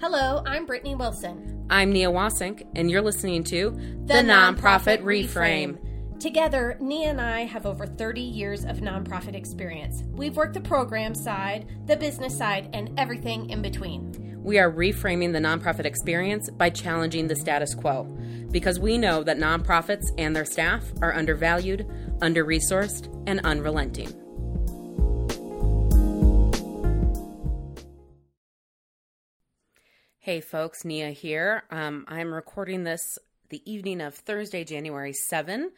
Hello, I'm Brittny Wilson. I'm Nia Wasink, and you're listening to The, Nonprofit Reframe. Together, Nia and I have over 30 years of nonprofit experience. We've worked the program side, the business side, and everything in between. We are reframing the nonprofit experience by challenging the status quo because we know that nonprofits and their staff are undervalued, under resourced, and unrelenting. Hey folks, Nia here. Um, I'm recording this the evening of Thursday, January 7.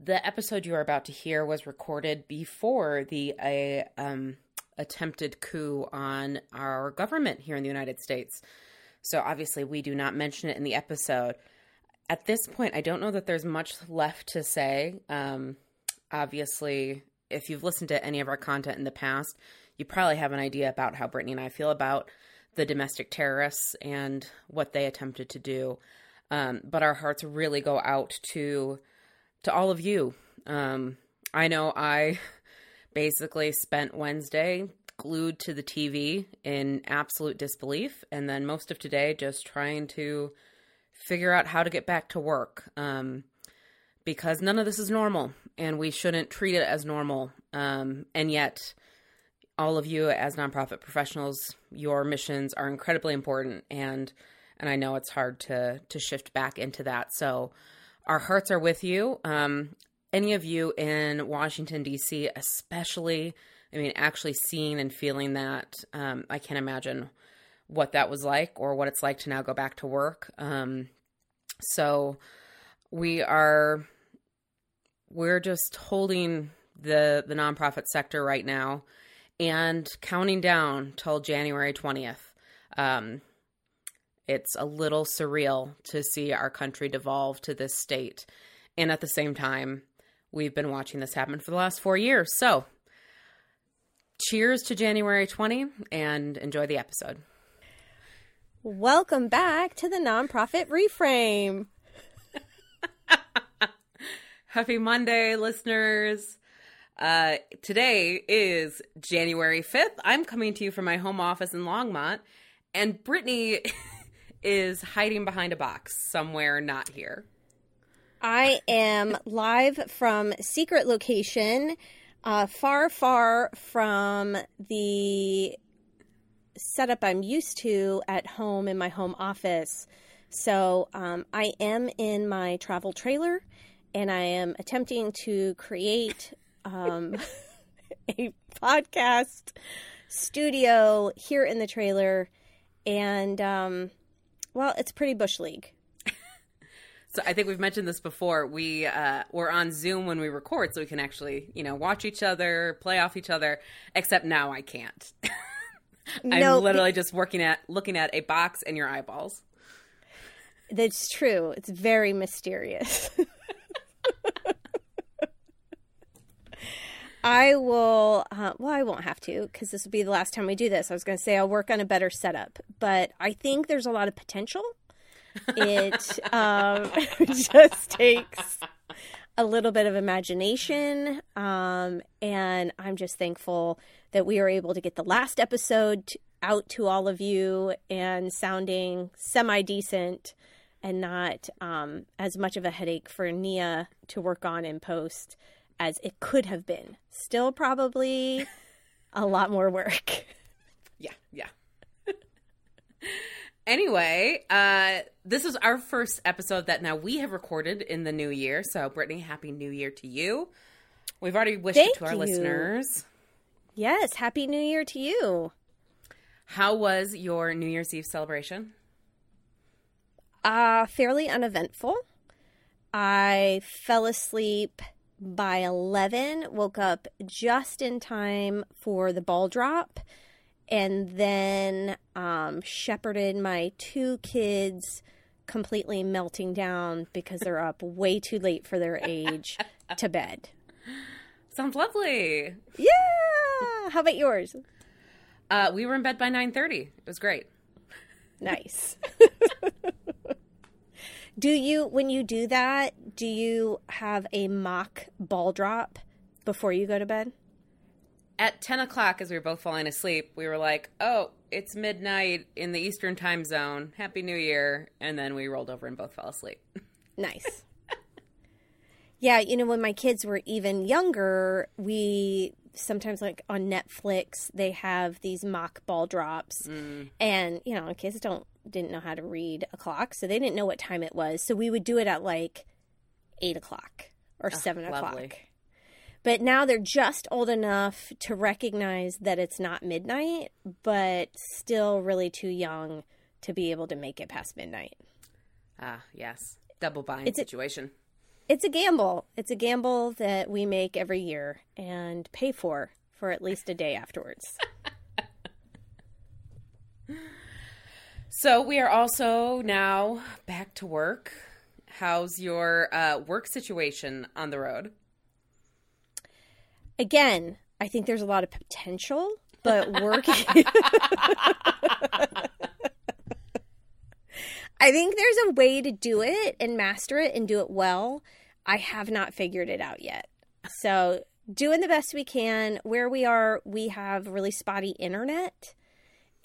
The episode you are about to hear was recorded before the uh, um, attempted coup on our government here in the United States. So obviously, we do not mention it in the episode. At this point, I don't know that there's much left to say. Um, obviously, if you've listened to any of our content in the past, you probably have an idea about how Brittny and I feel about the domestic terrorists and what they attempted to do. Um, but our hearts really go out to to all of you. Um, I know I basically spent Wednesday glued to the TV in absolute disbelief, and then most of today just trying to figure out how to get back to work. Um, because none of this is normal, and we shouldn't treat it as normal. Um, and yet, all of you as nonprofit professionals, your missions are incredibly important and and I know it's hard to to shift back into that. So our hearts are with you. Um, any of you in Washington D.C., especially, I mean, actually seeing and feeling that, um, I can't imagine what that was like or what it's like to now go back to work. Um, so we are we're just holding the the nonprofit sector right now and counting down till January 20th. Um, it's a little surreal to see our country devolve to this state. And at the same time, we've been watching this happen for the last four years. So, cheers to January 20 and enjoy the episode. Welcome back to the Nonprofit Reframe. Happy Monday, listeners. Uh, today is January 5th. I'm coming to you from my home office in Longmont, and Brittny is hiding behind a box somewhere not here. I am live from secret location, uh, far, far from the setup I'm used to at home in my home office. So um, I am in my travel trailer and I am attempting to create um, a podcast studio here in the trailer. And, um, well, it's pretty Bush League. So I think we've mentioned this before. We uh, we're on Zoom when we record, so we can actually, you know, watch each other, play off each other. Except now I can't. I'm no, literally just working at looking at a box and your eyeballs. That's true. It's very mysterious. I will. Uh, well, I won't have to because this will be the last time we do this. I was going to say I'll work on a better setup, but I think there's a lot of potential it um, just takes a little bit of imagination. Um, and I'm just thankful that we are able to get the last episode out to all of you and sounding semi decent and not um, as much of a headache for Nia to work on in post as it could have been. Still, probably a lot more work. Yeah, yeah. Anyway, uh, this is our first episode that now we have recorded in the new year. So, Brittny, happy new year to you. We've already wished Thank it to our you. listeners. Yes, happy new year to you. How was your New Year's Eve celebration? Uh, fairly uneventful. I fell asleep by 11, woke up just in time for the ball drop and then um, shepherded my two kids completely melting down because they're up way too late for their age to bed. Sounds lovely. Yeah. How about yours? Uh, we were in bed by nine thirty. It was great. Nice. do you, when you do that, do you have a mock ball drop before you go to bed? at 10 o'clock, as we were both falling asleep, we were like, oh, it's midnight in the Eastern time zone. Happy New Year. And then we rolled over and both fell asleep. Nice. yeah, you know, when my kids were even younger, we sometimes like on Netflix they have these mock ball drops, Mm. and you know, kids don't didn't know how to read a clock, so they didn't know what time it was. So we would do it at like eight o'clock or seven lovely. o'clock. But now they're just old enough to recognize that it's not midnight, but still really too young to be able to make it past midnight. Ah, yes. Double bind It's a- situation. It's a gamble. It's a gamble that we make every year and pay for for at least a day afterwards. So we are also now back to work. How's your uh, work situation on the road? Again, I think there's a lot of potential, but working. I think there's a way to do it and master it and do it well. I have not figured it out yet. So, doing the best we can. Where we are, we have really spotty internet,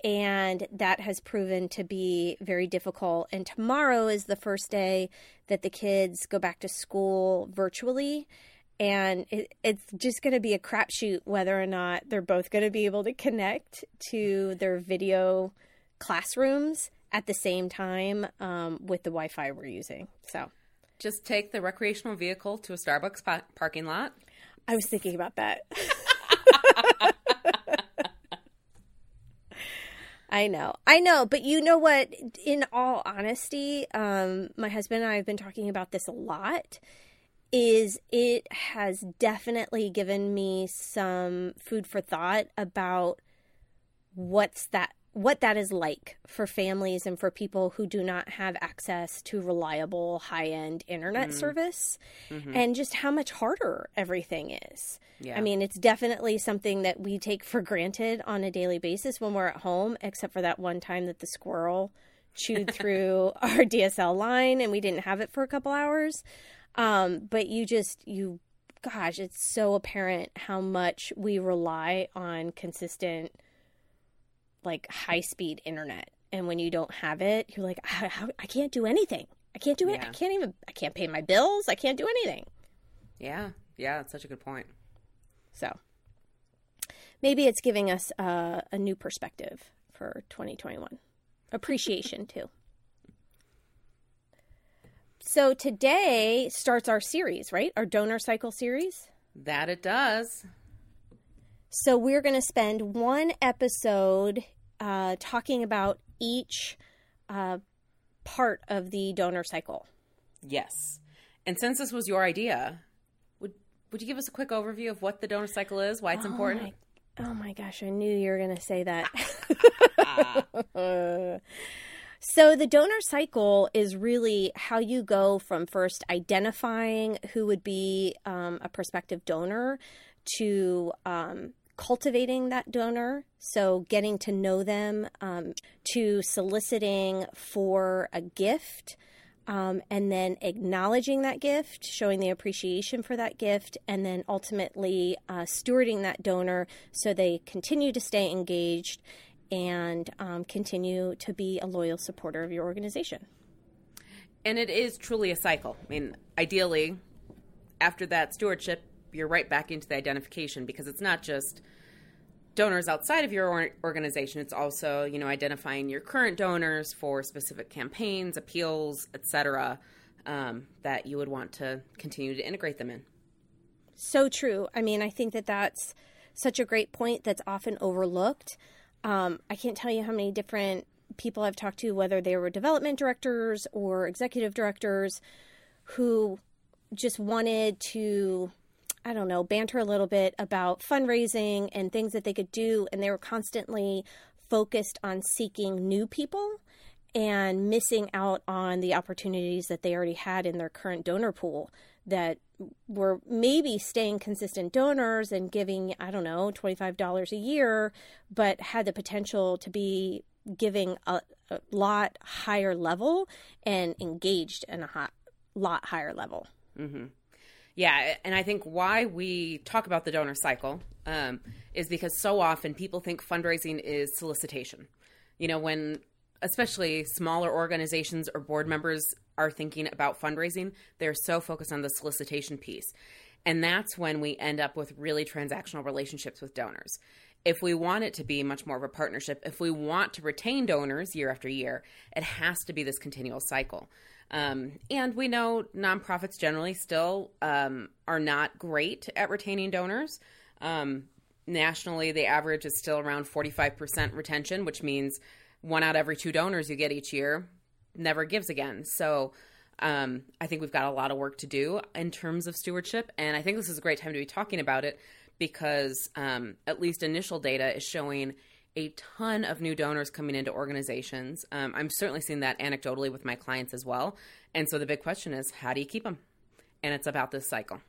and that has proven to be very difficult. And tomorrow is the first day that the kids go back to school virtually. And it, it's just going to be a crapshoot whether or not they're both going to be able to connect to their video classrooms at the same time um, with the Wi Fi we're using. So Just take the recreational vehicle to a Starbucks pa- parking lot. I was thinking about that. I know. I know. But you know what? In all honesty, um, my husband and I have been talking about this a lot. Is it has definitely given me some food for thought about what's that what that is like for families and for people who do not have access to reliable high-end internet service and just how much harder everything is. Yeah. I mean, it's definitely something that we take for granted on a daily basis when we're at home, except for that one time that the squirrel chewed through our DSL line and we didn't have it for a couple hours. Um, but you just, you, gosh, it's so apparent how much we rely on consistent, like high speed internet. And when you don't have it, you're like, I, how, I can't do anything. I can't do it. I can't even, I can't pay my bills. I can't do anything. yeah. Yeah. That's such a good point. So maybe it's giving us uh, a new perspective for 2021. Appreciation, too. So today starts our series, right? Our donor cycle series. That it does. So we're going to spend one episode uh, talking about each uh, part of the donor cycle. Yes. And since this was your idea, would would you give us a quick overview of what the donor cycle is, why it's important? my- Oh my gosh, I knew you were going to say that. so, the donor cycle is really how you go from first identifying who would be um, a prospective donor to um, cultivating that donor. So, getting to know them, um, to soliciting for a gift. Um, and then acknowledging that gift, showing the appreciation for that gift, and then ultimately uh, stewarding that donor so they continue to stay engaged and um, continue to be a loyal supporter of your organization. And it is truly a cycle. I mean, ideally, after that stewardship, you're right back into the identification because it's not just donors outside of your organization it's also you know identifying your current donors for specific campaigns appeals etc um, that you would want to continue to integrate them in So true. I mean, I think that that's such a great point that's often overlooked. Um, I can't tell you how many different people I've talked to, whether they were development directors or executive directors, who just wanted to, I don't know, banter a little bit about fundraising and things that they could do. And they were constantly focused on seeking new people and missing out on the opportunities that they already had in their current donor pool that were maybe staying consistent donors and giving, I don't know, $25 a year, but had the potential to be giving a, a lot higher level and engaged in a hot, lot higher level. Mm-hmm. Yeah, and I think why we talk about the donor cycle um, is because so often people think fundraising is solicitation. You know, when especially smaller organizations or board members are thinking about fundraising, they're so focused on the solicitation piece. And that's when we end up with really transactional relationships with donors. If we want it to be much more of a partnership, if we want to retain donors year after year, it has to be this continual cycle. Um, and we know nonprofits generally still um, are not great at retaining donors. Um, nationally, the average is still around 45% retention, which means one out of every two donors you get each year never gives again. So um, I think we've got a lot of work to do in terms of stewardship. And I think this is a great time to be talking about it because um, at least initial data is showing a ton of new donors coming into organizations. Um, I'm certainly seeing that anecdotally with my clients as well. And so the big question is how do you keep them? And it's about this cycle.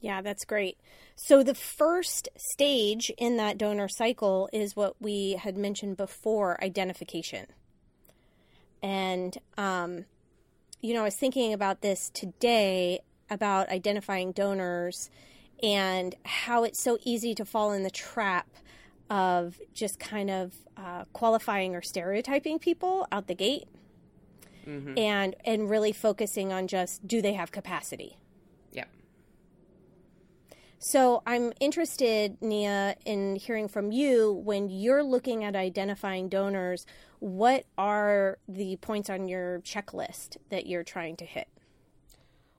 Yeah, that's great. So the first stage in that donor cycle is what we had mentioned before identification. And, um, you know, I was thinking about this today about identifying donors and how it's so easy to fall in the trap of just kind of uh, qualifying or stereotyping people out the gate mm-hmm. and and really focusing on just do they have capacity Yeah. so I'm interested, Nia, in hearing from you when you're looking at identifying donors, what are the points on your checklist that you're trying to hit?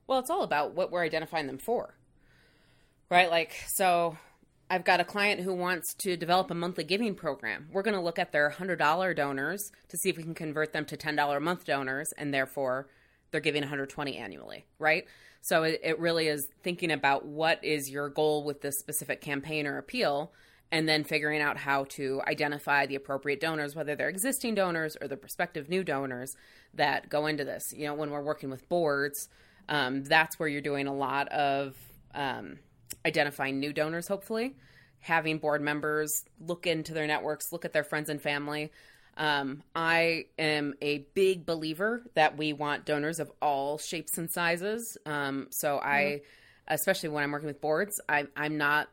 Well, it's all about what we're identifying them for. Right? Like, so I've got a client who wants to develop a monthly giving program. We're going to look at their $100 donors to see if we can convert them to $10 a month donors and therefore they're giving 120 annually, right? So it, it really is thinking about what is your goal with this specific campaign or appeal, and then figuring out how to identify the appropriate donors, whether they're existing donors or the prospective new donors that go into this. You know, when we're working with boards, um, that's where you're doing a lot of um, identifying new donors, hopefully. Having board members look into their networks, look at their friends and family, um, I am a big believer that we want donors of all shapes and sizes. Um, so I, mm-hmm. especially when I'm working with boards, I, I'm not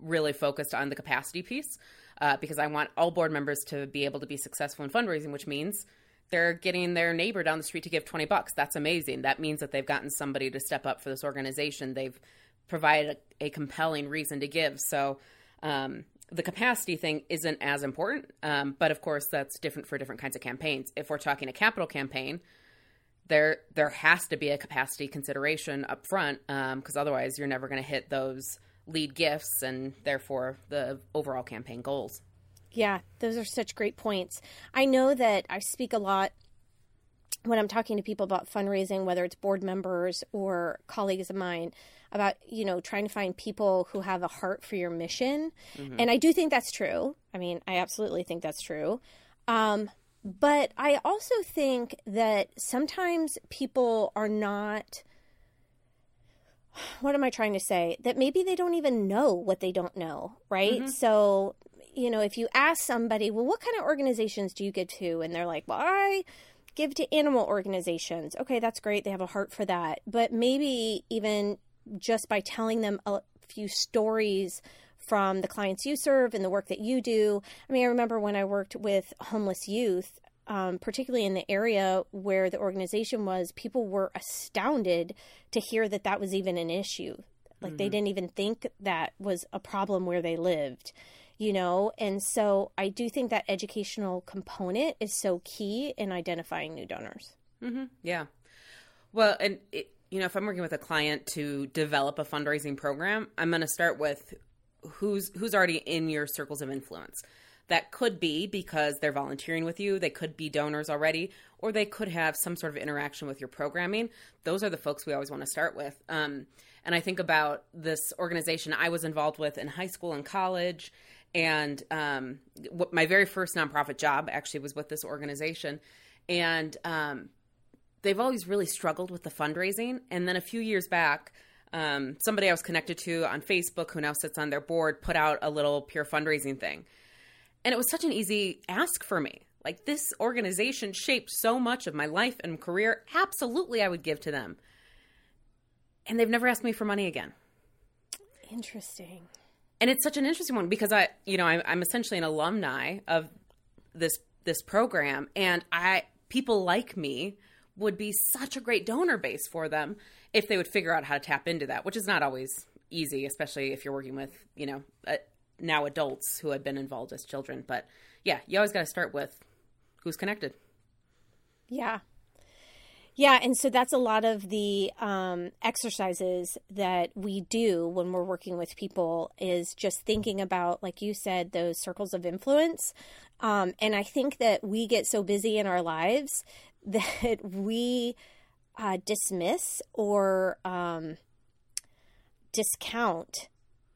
really focused on the capacity piece uh, because I want all board members to be able to be successful in fundraising, which means they're getting their neighbor down the street to give 20 bucks. That's amazing. That means that they've gotten somebody to step up for this organization. They've provided a, a compelling reason to give. So, um, the capacity thing isn't as important, um, but of course that's different for different kinds of campaigns. If we're talking a capital campaign, there there has to be a capacity consideration up front because um, otherwise you're never going to hit those lead gifts and therefore the overall campaign goals. Yeah, those are such great points. I know that I speak a lot when I'm talking to people about fundraising, whether it's board members or colleagues of mine, about you know trying to find people who have a heart for your mission mm-hmm. and i do think that's true i mean i absolutely think that's true um, but i also think that sometimes people are not what am i trying to say that maybe they don't even know what they don't know right mm-hmm. so you know if you ask somebody well what kind of organizations do you give to and they're like well i give to animal organizations. Okay, that's great. They have a heart for that. But maybe even just by telling them a few stories from the clients you serve and the work that you do. I mean, I remember when I worked with homeless youth, um, particularly in the area where the organization was, people were astounded to hear that that was even an issue. Like mm-hmm. they didn't even think that was a problem where they lived, you know? And so I do think that educational component is so key in identifying new donors. Mm-hmm. Yeah. Well, and it, you know, if I'm working with a client to develop a fundraising program, I'm going to start with who's who's already in your circles of influence. That could be because they're volunteering with you, they could be donors already, or they could have some sort of interaction with your programming. Those are the folks we always want to start with. Um, and I think about this organization I was involved with in high school and college, and um, my very first nonprofit job actually was with this organization. And um, they've always really struggled with the fundraising. And then a few years back, um, somebody I was connected to on Facebook who now sits on their board put out a little peer fundraising thing. And it was such an easy ask for me. Like, this organization shaped so much of my life and career. Absolutely, I would give to them. and they've never asked me for money again. Interesting. And it's such an interesting one because I, you know, I'm, I'm essentially an alumni of this this program, and I people like me would be such a great donor base for them if they would figure out how to tap into that, which is not always easy, especially if you're working with, you know, uh, now adults who had been involved as children. But yeah, you always got to start with who's connected. Yeah. Yeah, and so that's a lot of the um, exercises that we do when we're working with people is just thinking about, like you said, those circles of influence. Um, and I think that we get so busy in our lives that we uh, dismiss or um, discount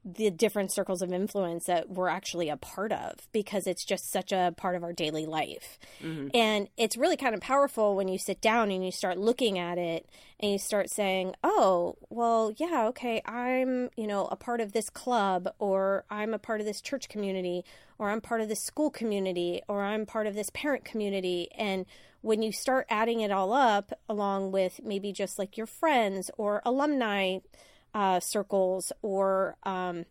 the different circles of influence that we're actually a part of because it's just such a part of our daily life. Mm-hmm. And it's really kind of powerful when you sit down and you start looking at it and you start saying, "Oh, well, yeah, okay, I'm, you know, a part of this club or I'm a part of this church community or I'm part of this school community or I'm part of this parent community." And when you start adding it all up along with maybe just like your friends or alumni uh, circles or um,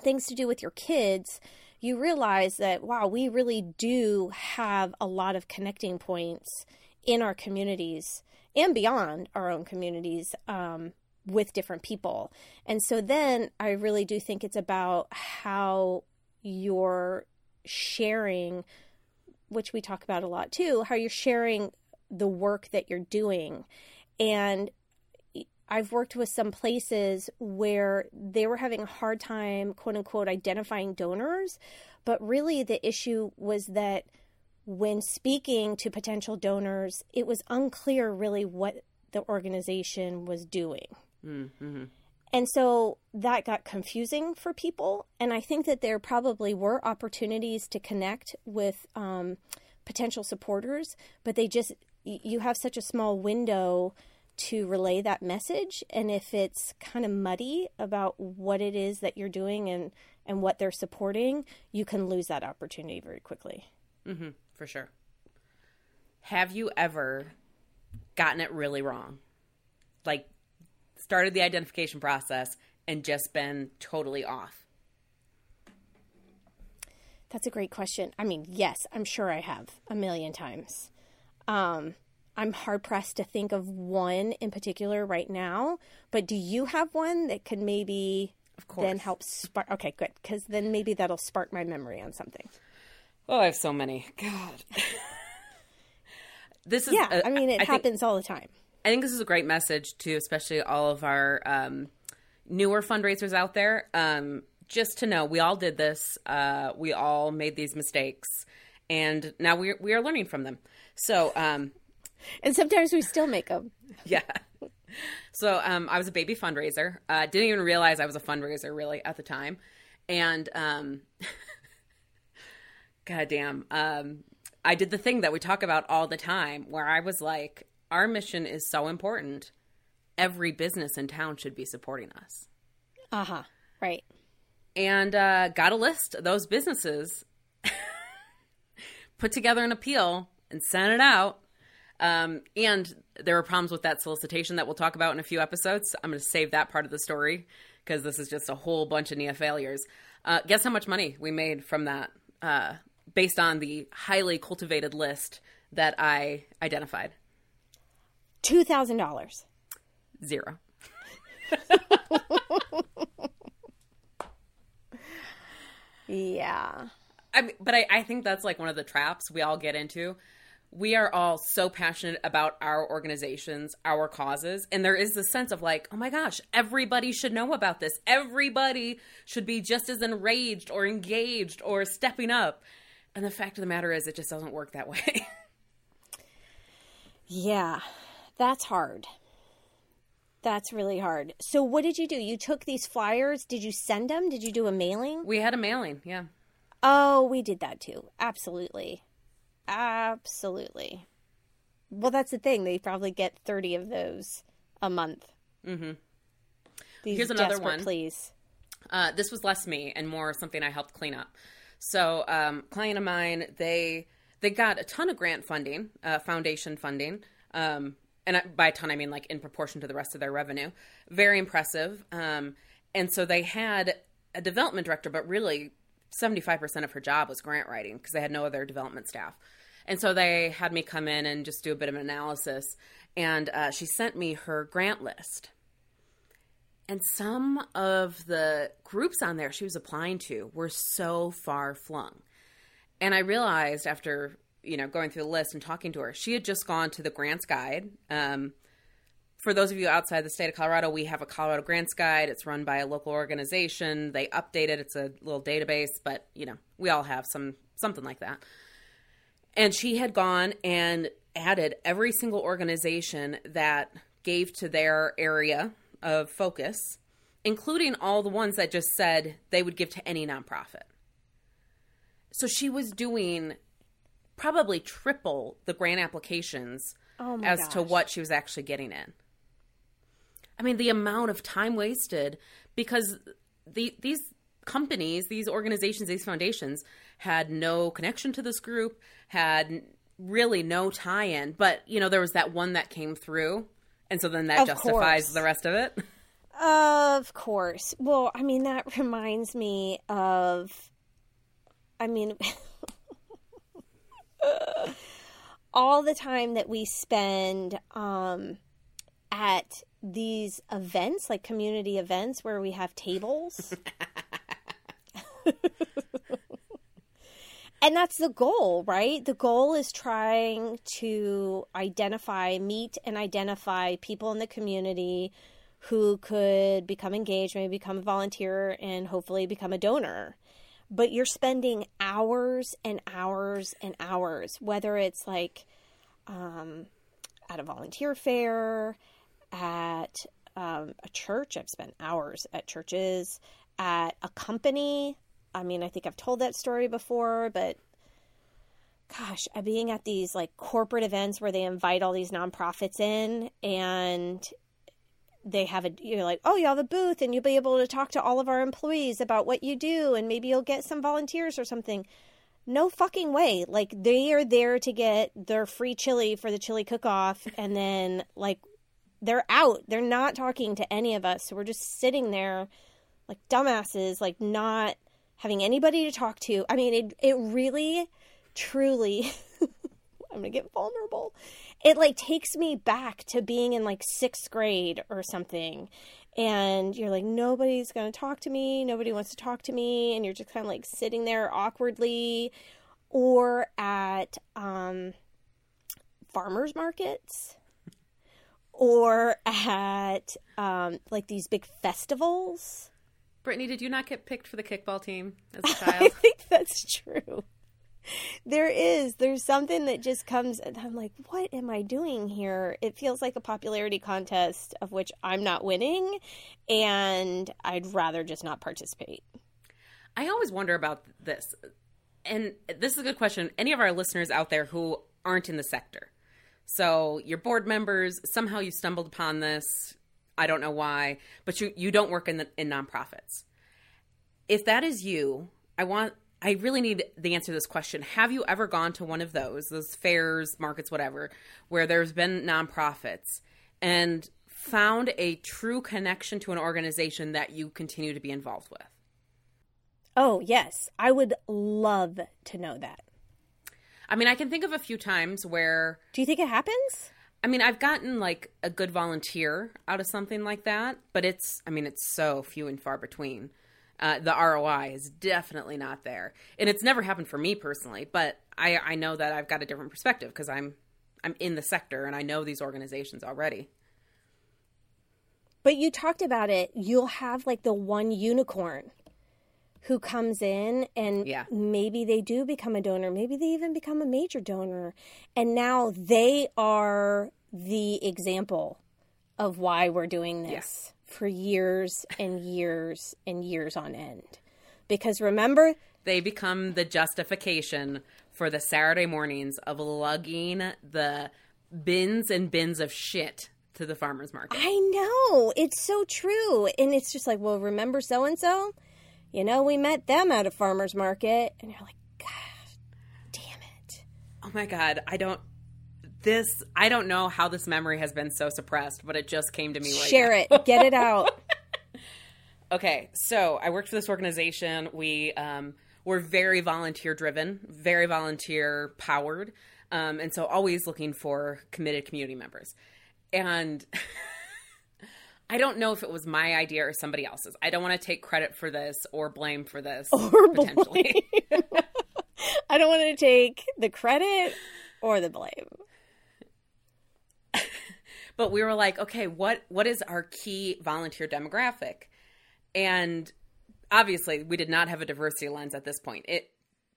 things to do with your kids, you realize that, wow, we really do have a lot of connecting points in our communities and beyond our own communities um, with different people. And so then I really do think it's about how you're sharing, which we talk about a lot too, how you're sharing the work that you're doing. And I've worked with some places where they were having a hard time, quote unquote, identifying donors. But really, the issue was that when speaking to potential donors, it was unclear really what the organization was doing. Mm-hmm. And so that got confusing for people. And I think that there probably were opportunities to connect with um, potential supporters, but they just, you have such a small window to relay that message. And if it's kind of muddy about what it is that you're doing and, and what they're supporting, you can lose that opportunity very quickly. Mm-hmm, for sure. Have you ever gotten it really wrong? Like, started the identification process and just been totally off? That's a great question. I mean, yes, I'm sure I have a million times. Um, I'm hard pressed to think of one in particular right now. But do you have one that could maybe then help spark? Okay, good, because then maybe that'll spark my memory on something. Oh, I have so many. God, this is yeah. A, I mean, it I happens think, all the time. I think this is a great message to especially all of our um, newer fundraisers out there. Um, just to know, we all did this. Uh, we all made these mistakes, and now we we are learning from them. So. Um, and sometimes we still make them. yeah. So um, I was a baby fundraiser. Uh, didn't even realize I was a fundraiser really at the time, and um, goddamn, um, I did the thing that we talk about all the time, where I was like, "Our mission is so important. Every business in town should be supporting us." Uh huh. Right. And uh, got a list of those businesses, put together an appeal, and sent it out um, and there were problems with that solicitation that we'll talk about in a few episodes. I'm going to save that part of the story because this is just a whole bunch of Nia failures. Uh, guess how much money we made from that uh, based on the highly cultivated list that I identified? $2,000. Zero. yeah. I mean, but I, I think that's like one of the traps we all get into we are all so passionate about our organizations, our causes, and there is this sense of like, oh my gosh, everybody should know about this. Everybody should be just as enraged or engaged or stepping up. And the fact of the matter is, it just doesn't work that way. yeah, that's hard. That's really hard. So, what did you do? You took these flyers. Did you send them? Did you do a mailing? We had a mailing, yeah. Oh, we did that too. Absolutely. Absolutely. Well, that's the thing. They probably get 30 of those a month. Mm-hmm. These Here's another one. Please. Uh, this was less me and more something I helped clean up. So, um, client of mine, they they got a ton of grant funding, uh, foundation funding, um, and by a ton I mean like in proportion to the rest of their revenue. Very impressive. Um, and so they had a development director, but really 75% of her job was grant writing because they had no other development staff. And so they had me come in and just do a bit of an analysis. And uh, she sent me her grant list. And some of the groups on there she was applying to were so far flung. And I realized after, you know, going through the list and talking to her, she had just gone to the grants guide. Um, for those of you outside the state of Colorado, we have a Colorado Grants Guide. It's run by a local organization. They update it. It's a little database, but you know, we all have some something like that. And she had gone and added every single organization that gave to their area of focus, including all the ones that just said they would give to any nonprofit. So she was doing probably triple the grant applications Oh as gosh. to what she was actually getting in. I mean, the amount of time wasted because the, these companies, these organizations, these foundations had no connection to this group, had really no tie in. But, you know, there was that one that came through. And so then that Of justifies course. the rest of it. Of course. Well, I mean, that reminds me of. I mean, all the time that we spend um, at these events, like community events where we have tables. and that's the goal, right? The goal is trying to identify, meet, and identify people in the community who could become engaged, maybe become a volunteer, and hopefully become a donor. But you're spending hours and hours and hours, whether it's like um, at a volunteer fair, at um, a church. I've spent hours at churches, at a company. I mean, I think I've told that story before, but gosh, uh, being at these like corporate events where they invite all these nonprofits in and they have a you're like oh you have a booth and you'll be able to talk to all of our employees about what you do and maybe you'll get some volunteers or something. No fucking way. Like they are there to get their free chili for the chili cook off and then like they're out. They're not talking to any of us. So we're just sitting there like dumbasses like not having anybody to talk to. I mean it it really truly i'm gonna get vulnerable. It like takes me back to being in like sixth grade or something and you're like nobody's gonna talk to me. Nobody wants to talk to me and you're just kind of like sitting there awkwardly or at um farmers markets or at um like these big festivals Brittny, did you not get picked for the kickball team as a child? I think that's true. There is. There's something that just comes, and I'm like, what am I doing here? It feels like a popularity contest of which I'm not winning, and I'd rather just not participate. I always wonder about this. And this is a good question. Any of our listeners out there who aren't in the sector. So, your board members, somehow you stumbled upon this. I don't know why, but you, you don't work in, the, in nonprofits. If that is you, I want, I really need the answer to this question. Have you ever gone to one of those, those fairs, markets, whatever, where there's been nonprofits and found a true connection to an organization that you continue to be involved with? Oh, yes. I would love to know that. I mean, I can think of a few times where Do you think it happens? I mean, I've gotten like a good volunteer out of something like that, but it's I mean, it's so few and far between. Uh, the ROI is definitely not there, and it's never happened for me personally. But I I know that I've got a different perspective because I'm I'm in the sector and I know these organizations already. But you talked about it. You'll have like the one unicorn who comes in and Yeah. maybe they do become a donor. Maybe they even become a major donor. And now they are the example of why we're doing this for years and years and years on end. Because remember, They become the justification for the Saturday mornings of lugging the bins and bins of shit to the farmers market. I know it's so true. And it's just like, well, remember so and so? You know, we met them at a farmer's market. And you're like, God damn it. Oh my god, I don't this I don't know how this memory has been so suppressed, but it just came to me right Share now. it. Get it out. Okay, so I worked for this organization. We um, were very volunteer driven, very volunteer powered, um, and so always looking for committed community members. And I don't know if it was my idea or somebody else's. I don't want to take credit for this or blame for this Or potentially. I don't want to take the credit or the blame. but we were like, okay, what what is our key volunteer demographic? And obviously, we did not have a diversity lens at this point. It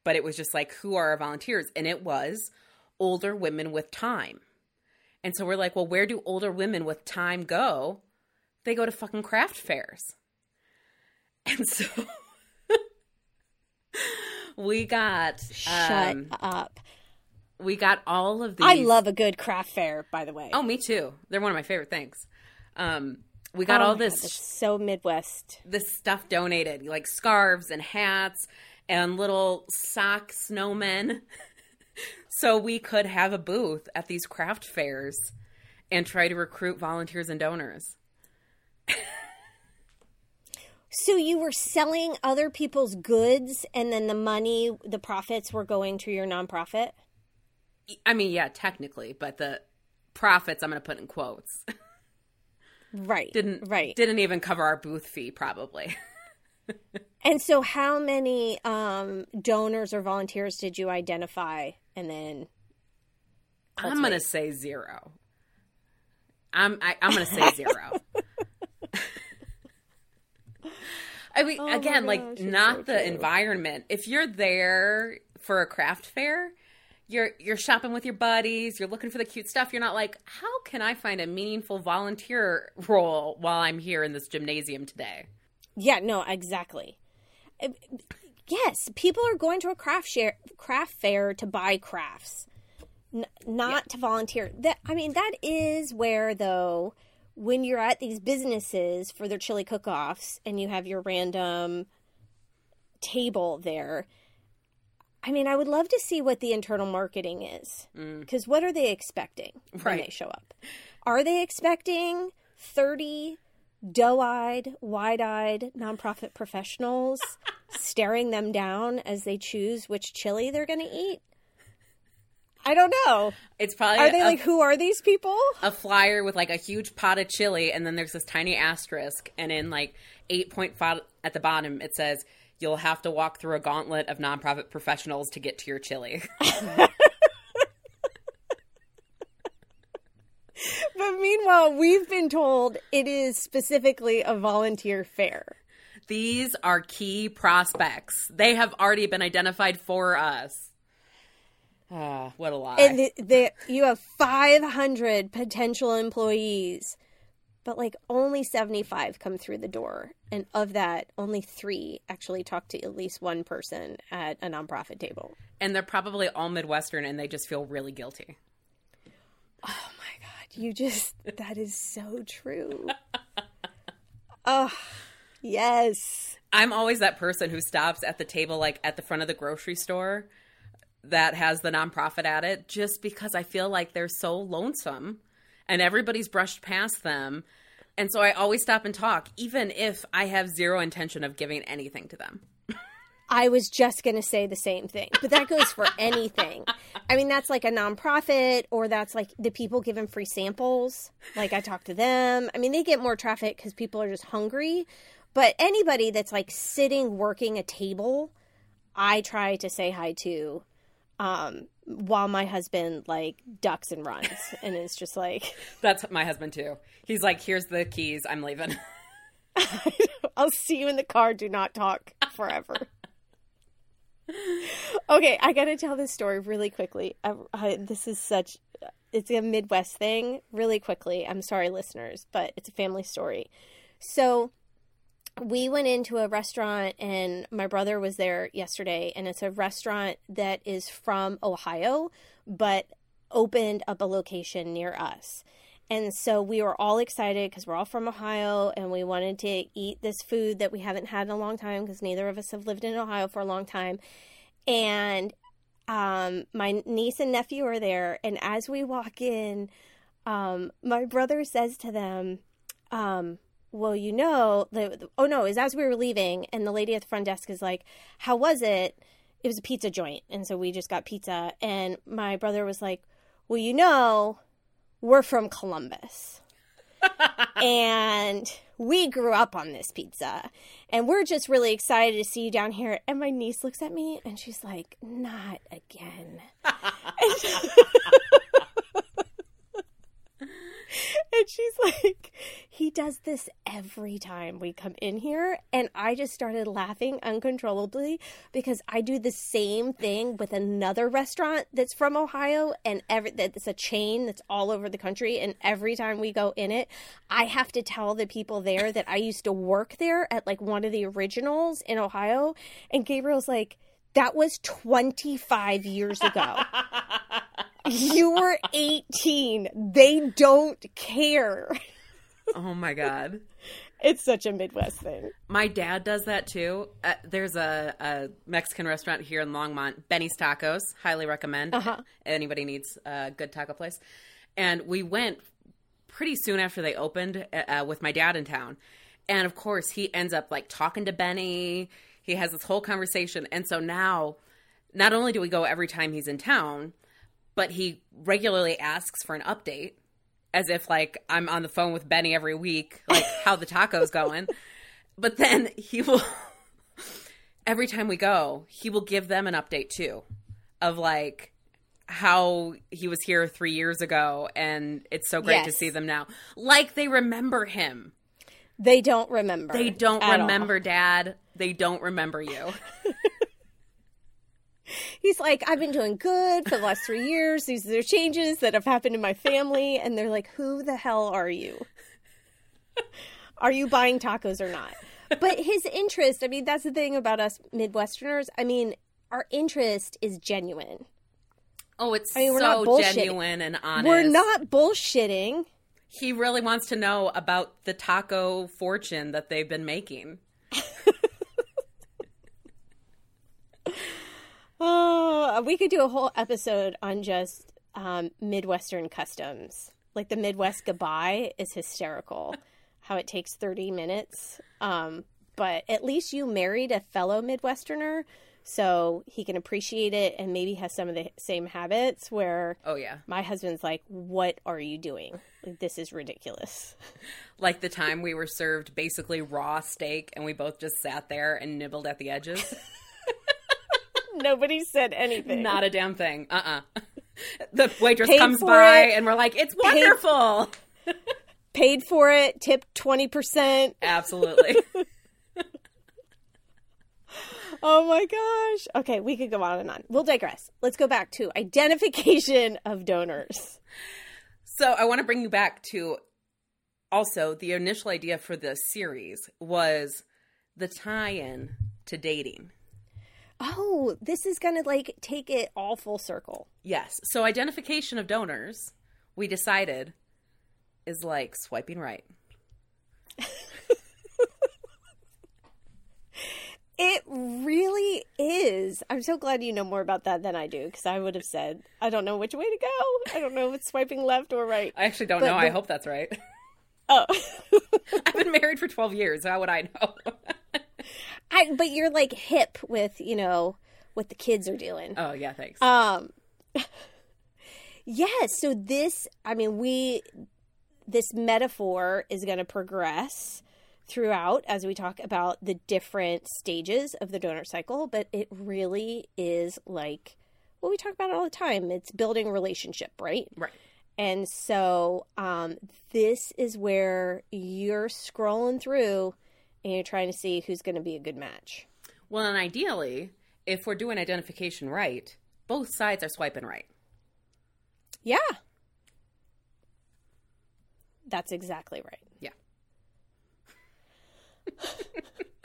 but it was just like who are our volunteers? And it was older women with time. And so we're like, well, where do older women with time go? They go to fucking craft fairs. And so we got Shut um, up. we got all of these I love a good craft fair, by the way. Oh, me too. They're one of my favorite things. Um, we got Oh all this God, so Midwest. this stuff donated, like scarves and hats and little sock snowmen, so we could have a booth at these craft fairs and try to recruit volunteers and donors. So you were selling other people's goods, and then the money, the profits, were going to your nonprofit. I mean, yeah, technically, but the profits I'm going to put in quotes Right. didn't right. didn't even cover our booth fee probably. and so, how many um, donors or volunteers did you identify, and then? I'm going to say zero. I'm I, I'm going to say zero. I mean, Oh again, like gosh, not so the true. environment. If you're there for a craft fair, you're you're shopping with your buddies. You're looking for the cute stuff. You're not like, how can I find a meaningful volunteer role while I'm here in this gymnasium today? Yeah. No. Exactly. Yes, people are going to a craft share, craft fair to buy crafts, n- not to volunteer. That I mean, that is where though, when you're at these businesses for their chili cook-offs and you have your random table there. I mean, I would love to see what the internal marketing is mm. because what are they expecting when they show up? Are they expecting thirty doe-eyed, wide-eyed nonprofit professionals staring them down as they choose which chili they're going to eat? I don't know. It's probably Are they a, like, who are these people? a flyer with like a huge pot of chili, and then there's this tiny asterisk, and in like eight point five at the bottom, it says you'll have to walk through a gauntlet of nonprofit professionals to get to your chili. But meanwhile, we've been told it is specifically a volunteer fair. These are key prospects. They have already been identified for us. Ah, what a lie. And the, the, you have 500 potential employees, but like only 75 come through the door. And of that, only three actually talk to at least one person at a nonprofit table. and they're probably all Midwestern and they just feel really guilty. Oh my God. You just, that is so true. oh, yes. I'm always that person who stops at the table, like at the front of the grocery store that has the nonprofit at it, just because I feel like they're so lonesome and everybody's brushed past them. And so I always stop and talk, even if I have zero intention of giving anything to them. I was just going to say the same thing, but that goes for anything. I mean, that's like a nonprofit, or that's like the people giving free samples. Like I talk to them. I mean, they get more traffic because people are just hungry. But anybody that's like sitting working a table, I try to say hi to. Um, while my husband like ducks and runs, and it's just like, That's my husband too. He's like, here's the keys, I'm leaving. I'll see you in the car. Do not talk forever. okay, I got to tell this story really quickly. I, I, this is such it's a Midwest thing. Really quickly. I'm sorry, listeners, but it's a family story. So we went into a restaurant and my brother was there yesterday and it's a restaurant that is from Ohio but opened up a location near us. And so we were all excited because we're all from Ohio and we wanted to eat this food that we haven't had in a long time because neither of us have lived in Ohio for a long time. And um, my niece and nephew are there, and as we walk in, um, my brother says to them, um, "Well, you know, the, oh no, is as we were leaving, and the lady at the front desk is like, "How was it?" It was a pizza joint, and so we just got pizza, and my brother was like, "Well, you know, we're from Columbus." and we grew up on this pizza and we're just really excited to see you down here and my niece looks at me and she's like not again and she's like, he does this every time we come in here. And I just started laughing uncontrollably because I do the same thing with another restaurant that's from Ohio and every that's a chain that's all over the country. And every time we go in it, I have to tell the people there that I used to work there at like one of the originals in Ohio. And Gabriel's like, that was 25 years ago. you were 18. They don't care. Oh my god. It's such a Midwest thing. My dad does that too. Uh, there's a, a Mexican restaurant here in Longmont, Benny's Tacos. Highly recommend. Uh-huh. Anybody needs a good taco place. And we went pretty soon after they opened uh, with my dad in town. And of course, he ends up like talking to Benny. He has this whole conversation. And so now, not only do we go every time he's in town, but he regularly asks for an update as if like I'm on the phone with Benny every week, like how the taco's going. But then he will every time we go, he will give them an update too of like how he was here 3 years ago and it's so great yes. to see them now. Like they remember him. They don't remember. They don't remember all. dad. They don't remember you. he's like, I've been doing good for the last three years. These are changes that have happened in my family. And they're like, who the hell are you? Are you buying tacos or not? But his interest, I mean, that's the thing about us Midwesterners. I mean, our interest is genuine. Oh, it's I mean, we're so not genuine and honest. We're not bullshitting. He really wants to know about the taco fortune that they've been making. Oh, we could do a whole episode on just um, Midwestern customs. Like the Midwest goodbye is hysterical. How it takes 30 minutes. Um, but at least you married a fellow Midwesterner so he can appreciate it and maybe has some of the same habits where oh yeah my husband's like what are you doing like, this is ridiculous like the time we were served basically raw steak and we both just sat there and nibbled at the edges Nobody said anything. Not a damn thing. Uh uh-uh. uh The waitress Paid comes by it. and we're like, it's wonderful. Paid, paid for it, tipped 20%. Absolutely. oh my gosh. Okay, we could go on and on. We'll digress. Let's go back to identification of donors. So I want to bring you back to also the initial idea for this series was the tie in to dating oh, this is going to like take it all full circle. Yes. So identification of donors, we decided, is like swiping right. it really is. I'm so glad you know more about that than I do because I would have said, I don't know which way to go. I don't know if it's swiping left or right. I actually don't but know. The... I hope that's right. Oh. I've been married for 12 years. How would I know? I, but you're like hip with you know what the kids are doing. Oh yeah, thanks. Um, yes. So this, I mean, we this metaphor is going to progress throughout as we talk about the different stages of the donor cycle, but it really is like well, we talk about all the time. It's building relationship, right? Right. And so um, this is where you're scrolling through and you're trying to see who's going to be a good match. Well, and ideally, if we're doing identification right, both sides are swiping right. Yeah. That's exactly right. Yeah.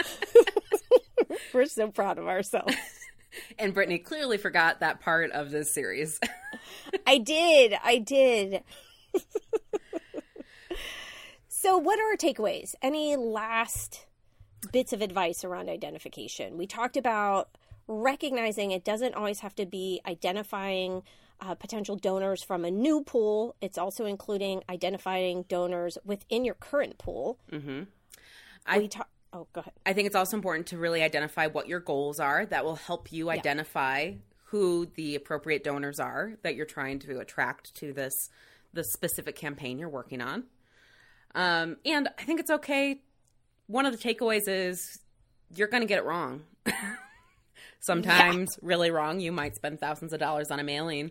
we're so proud of ourselves. and Brittny clearly forgot that part of this series. I did. I did. So, what are our takeaways? Any last bits of advice around identification? We talked about recognizing it doesn't always have to be identifying uh, potential donors from a new pool. It's also including identifying donors within your current pool. Mm-hmm. I, we ta- oh, go ahead. I think it's also important to really identify what your goals are. That will help you identify who the appropriate donors are that you're trying to attract to this the specific campaign you're working on. Um, and I think it's okay. One of the takeaways is you're going to get it wrong. Sometimes yeah. really wrong. You might spend thousands of dollars on a mailing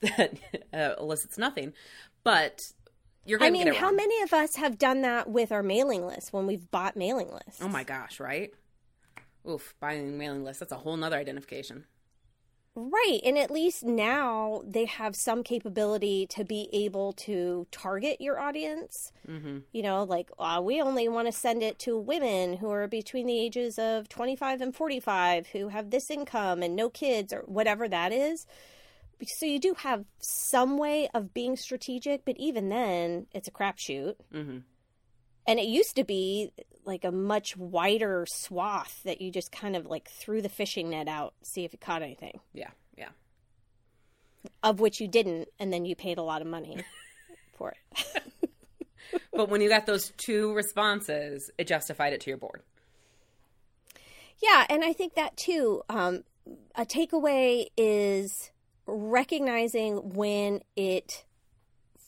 that uh, elicits nothing. But you're going to I mean, how many of us have done that with our mailing list when we've bought mailing lists? Oh my gosh, right? Oof, buying mailing lists, that's a whole nother identification. Right. And at least now they have some capability to be able to target your audience. Mm-hmm. You know, like, uh, we only want to send it to women who are between the ages of 25 and 45 who have this income and no kids or whatever that is. So you do have some way of being strategic, but even then, it's a crapshoot. Mm-hmm. And it used to be like a much wider swath that you just kind of like threw the fishing net out, see if you caught anything. Yeah, yeah. Of which you didn't, and then you paid a lot of money for it. but when you got those two responses, it justified it to your board. Yeah, and I think that too. Um, a takeaway is recognizing when it,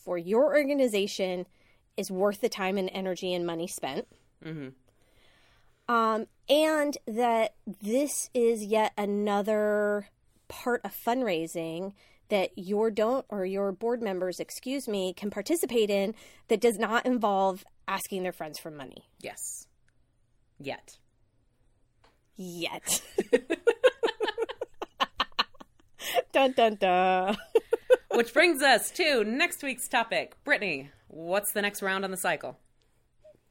for your organization, is worth the time and energy and money spent. Mm-hmm. Um, and that this is yet another part of fundraising that your don't or your board members, excuse me, can participate in that does not involve asking their friends for money. Yes. Yet. Yet. dun dun dun. Which brings us to next week's topic. Brittny, what's the next round on the cycle?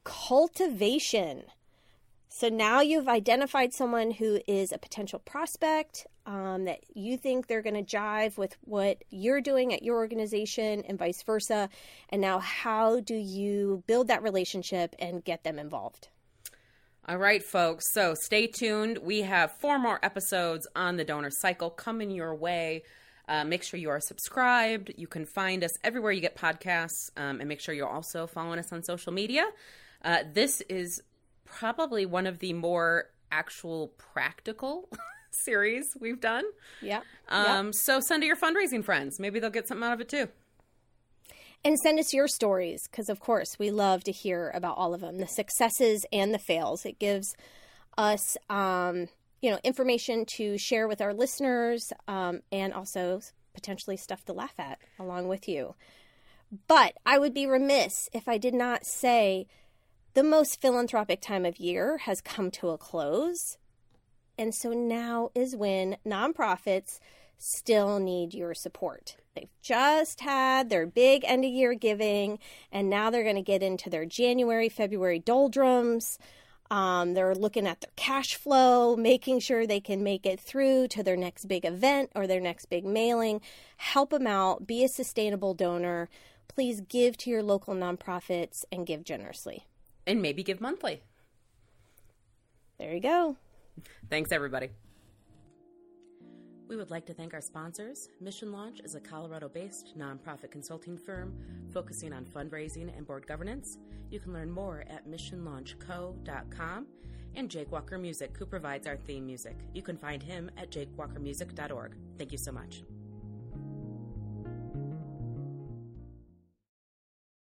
cultivation. So now you've identified someone who is a potential prospect um, that you think they're going to jive with what you're doing at your organization and vice versa. And now, how do you build that relationship and get them involved? All right, folks. So stay tuned. We have four more episodes on the donor cycle coming your way. Uh, make sure you are subscribed. You can find us everywhere you get podcasts, um, and make sure you're also following us on social media. Uh, this is probably one of the more actual practical series we've done. Yeah. Um, So send to your fundraising friends. Maybe they'll get something out of it too. And send us your stories because, of course, we love to hear about all of them the successes and the fails. It gives us, um, you know, information to share with our listeners um, and also potentially stuff to laugh at along with you. But I would be remiss if I did not say the most philanthropic time of year has come to a close. And so now is when nonprofits still need your support. They've just had their big end of year giving, and now they're going to get into their January, February doldrums. Um, they're looking at their cash flow, making sure they can make it through to their next big event or their next big mailing. Help them out, be a sustainable donor. Please give to your local nonprofits and give generously and maybe give monthly. There you go. Thanks, everybody. We would like to thank our sponsors. Mission Launch is a Colorado based nonprofit consulting firm focusing on fundraising and board governance. You can learn more at missionlaunchco.com. And Jake Walker Music, who provides our theme music. You can find him at jakewalkermusic.org. Thank you so much.